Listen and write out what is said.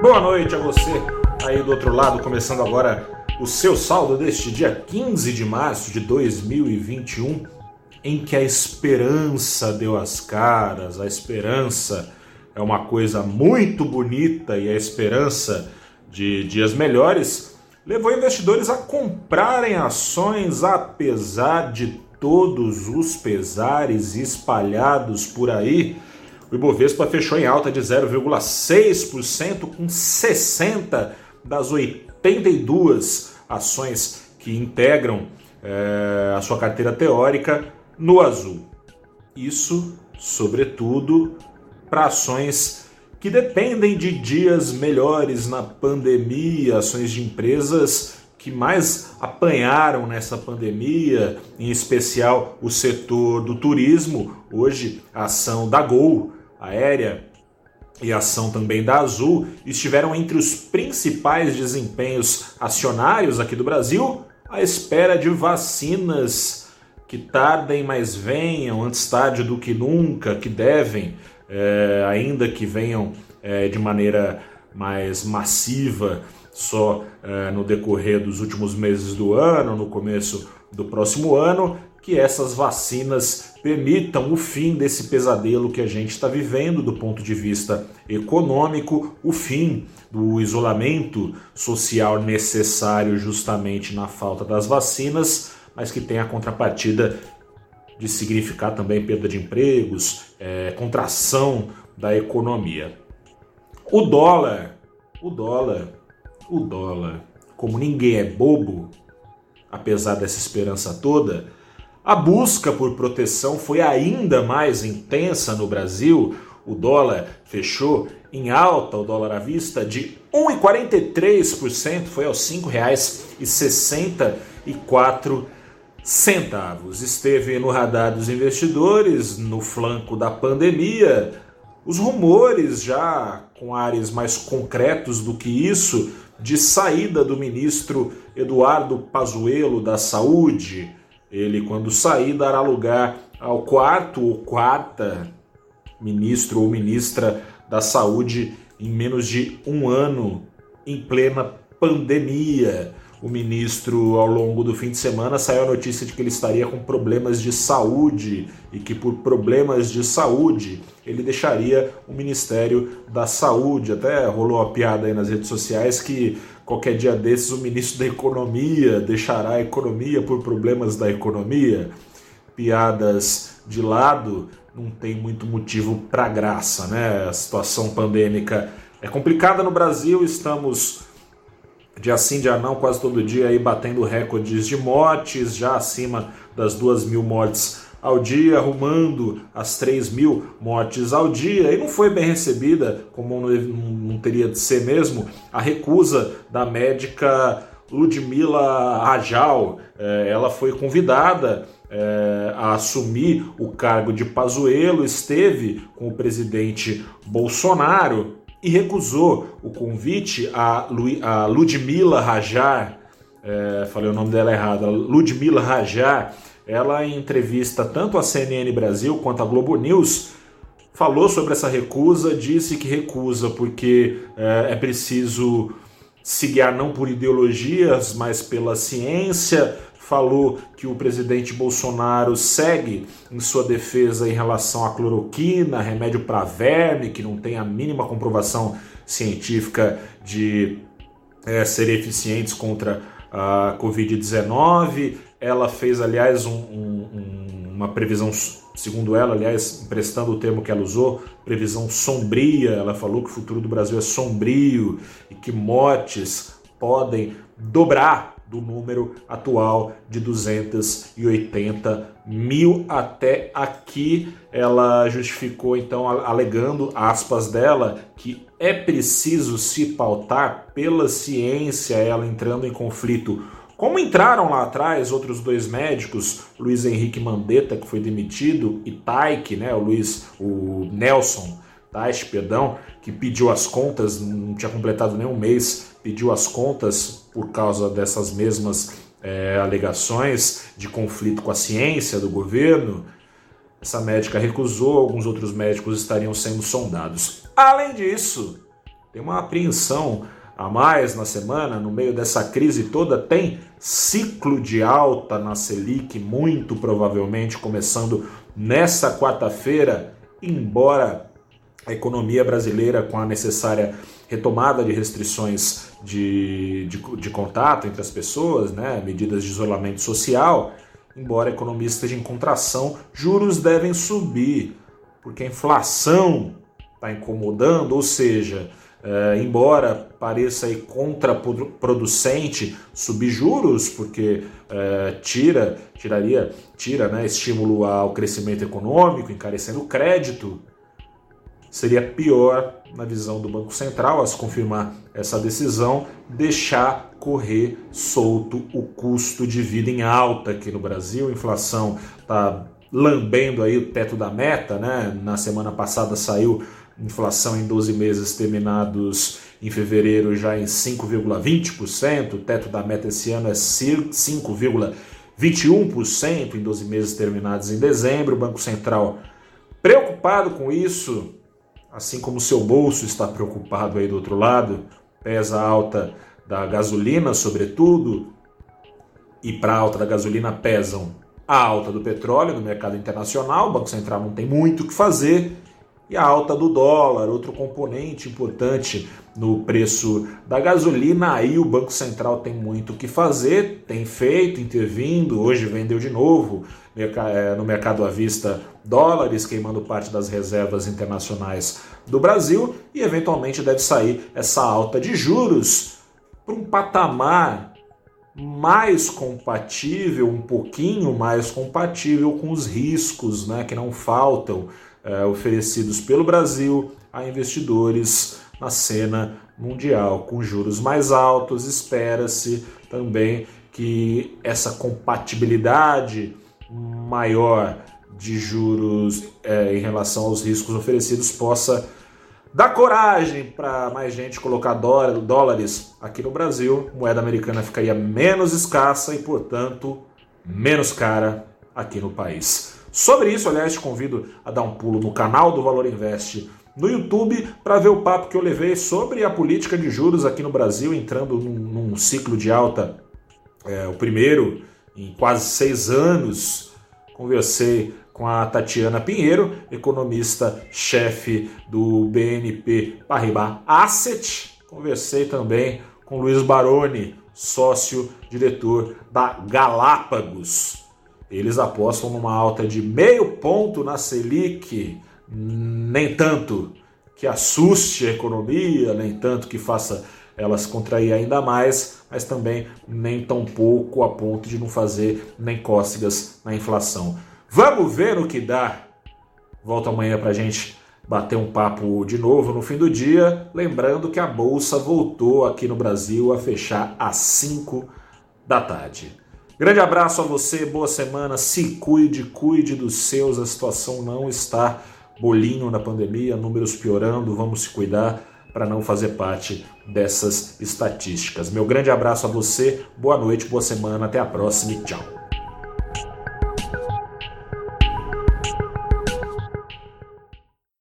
Boa noite a você aí do outro lado, começando agora o seu saldo deste dia 15 de março de 2021, em que a esperança deu as caras, a esperança é uma coisa muito bonita e a esperança de dias melhores levou investidores a comprarem ações apesar de todos os pesares espalhados por aí. O Ibovespa fechou em alta de 0,6% com 60 das 82 ações que integram é, a sua carteira teórica no azul. Isso, sobretudo, para ações que dependem de dias melhores na pandemia, ações de empresas que mais apanharam nessa pandemia, em especial o setor do turismo. Hoje, a ação da Gol aérea e ação também da Azul estiveram entre os principais desempenhos acionários aqui do Brasil, à espera de vacinas que tardem, mas venham, antes tarde do que nunca, que devem, é, ainda que venham é, de maneira mais massiva só é, no decorrer dos últimos meses do ano, no começo do próximo ano, que essas vacinas permitam o fim desse pesadelo que a gente está vivendo do ponto de vista econômico, o fim do isolamento social necessário justamente na falta das vacinas, mas que tem a contrapartida de significar também perda de empregos, é, contração da economia. O dólar, o dólar o dólar, como ninguém é bobo, apesar dessa esperança toda, a busca por proteção foi ainda mais intensa no Brasil. O dólar fechou em alta, o dólar à vista, de 1,43%, foi aos R$ 5,64 centavos. Esteve no radar dos investidores, no flanco da pandemia. Os rumores já com ares mais concretos do que isso de saída do ministro Eduardo Pazuello da Saúde. Ele, quando sair, dará lugar ao quarto ou quarta ministro ou ministra da Saúde em menos de um ano, em plena pandemia o ministro, ao longo do fim de semana, saiu a notícia de que ele estaria com problemas de saúde e que, por problemas de saúde, ele deixaria o Ministério da Saúde. Até rolou a piada aí nas redes sociais que qualquer dia desses o ministro da Economia deixará a economia por problemas da economia. Piadas de lado, não tem muito motivo para graça, né? A situação pandêmica é complicada no Brasil, estamos de assim de anão quase todo dia aí batendo recordes de mortes, já acima das duas mil mortes ao dia, arrumando as 3 mil mortes ao dia, e não foi bem recebida, como não, teria de ser mesmo, a recusa da médica Ludmila Rajal. É, ela foi convidada é, a assumir o cargo de Pazuello, esteve com o presidente Bolsonaro e recusou o convite a Ludmila Rajar, é, falei o nome dela errado, Ludmila Rajar, ela em entrevista tanto à CNN Brasil quanto à Globo News, falou sobre essa recusa, disse que recusa porque é, é preciso se guiar não por ideologias, mas pela ciência, falou que o presidente Bolsonaro segue em sua defesa em relação à cloroquina, remédio para verme, que não tem a mínima comprovação científica de é, ser eficientes contra a Covid-19. Ela fez, aliás, um, um, uma previsão, segundo ela, aliás, emprestando o termo que ela usou, previsão sombria. Ela falou que o futuro do Brasil é sombrio e que mortes podem dobrar do número atual de 280 mil até aqui. Ela justificou então alegando aspas dela que é preciso se pautar pela ciência, ela entrando em conflito. Como entraram lá atrás outros dois médicos, Luiz Henrique Mandetta, que foi demitido, e Taik, né, o Luiz, o Nelson Taich, perdão, que pediu as contas, não tinha completado nem um mês, pediu as contas por causa dessas mesmas é, alegações de conflito com a ciência do governo. Essa médica recusou, alguns outros médicos estariam sendo sondados. Além disso, tem uma apreensão a mais na semana, no meio dessa crise toda, tem ciclo de alta na Selic, muito provavelmente começando nessa quarta-feira, embora a economia brasileira, com a necessária retomada de restrições de, de, de contato entre as pessoas, né, medidas de isolamento social, embora a economia esteja em contração, juros devem subir, porque a inflação está incomodando, ou seja, é, embora pareça aí contraproducente subir juros, porque é, tira, tiraria, tira né, estímulo ao crescimento econômico, encarecendo o crédito, seria pior na visão do Banco Central, a se confirmar essa decisão, deixar correr solto o custo de vida em alta aqui no Brasil. A inflação está lambendo aí o teto da meta, né? Na semana passada saiu inflação em 12 meses terminados em fevereiro já em 5,20%, o teto da meta esse ano é 5,21% em 12 meses terminados em dezembro. O Banco Central preocupado com isso, assim como seu bolso está preocupado aí do outro lado, pesa a alta da gasolina, sobretudo, e para a alta da gasolina pesam a alta do petróleo no mercado internacional, o Banco Central não tem muito o que fazer, e a alta do dólar, outro componente importante no preço da gasolina. Aí o Banco Central tem muito o que fazer, tem feito, intervindo. Hoje vendeu de novo é, no mercado à vista dólares, queimando parte das reservas internacionais do Brasil e eventualmente deve sair essa alta de juros para um patamar mais compatível, um pouquinho mais compatível com os riscos né, que não faltam é, oferecidos pelo Brasil a investidores na cena mundial. Com juros mais altos, espera-se também que essa compatibilidade maior de juros é, em relação aos riscos oferecidos possa dar coragem para mais gente colocar dólares aqui no Brasil. Moeda americana ficaria menos escassa e, portanto, menos cara aqui no país. Sobre isso, aliás, te convido a dar um pulo no canal do Valor Invest no YouTube para ver o papo que eu levei sobre a política de juros aqui no Brasil, entrando num, num ciclo de alta, é, o primeiro em quase seis anos. Conversei com a Tatiana Pinheiro, economista-chefe do BNP Paribas Asset. Conversei também com Luiz Baroni, sócio-diretor da Galápagos. Eles apostam numa alta de meio ponto na Selic, nem tanto que assuste a economia, nem tanto que faça elas contrair ainda mais, mas também nem tão pouco a ponto de não fazer nem cócegas na inflação. Vamos ver no que dá. Volto amanhã para a gente bater um papo de novo no fim do dia. Lembrando que a bolsa voltou aqui no Brasil a fechar às 5 da tarde. Grande abraço a você, boa semana, se cuide, cuide dos seus, a situação não está bolinho na pandemia, números piorando, vamos se cuidar para não fazer parte dessas estatísticas. Meu grande abraço a você, boa noite, boa semana, até a próxima e tchau.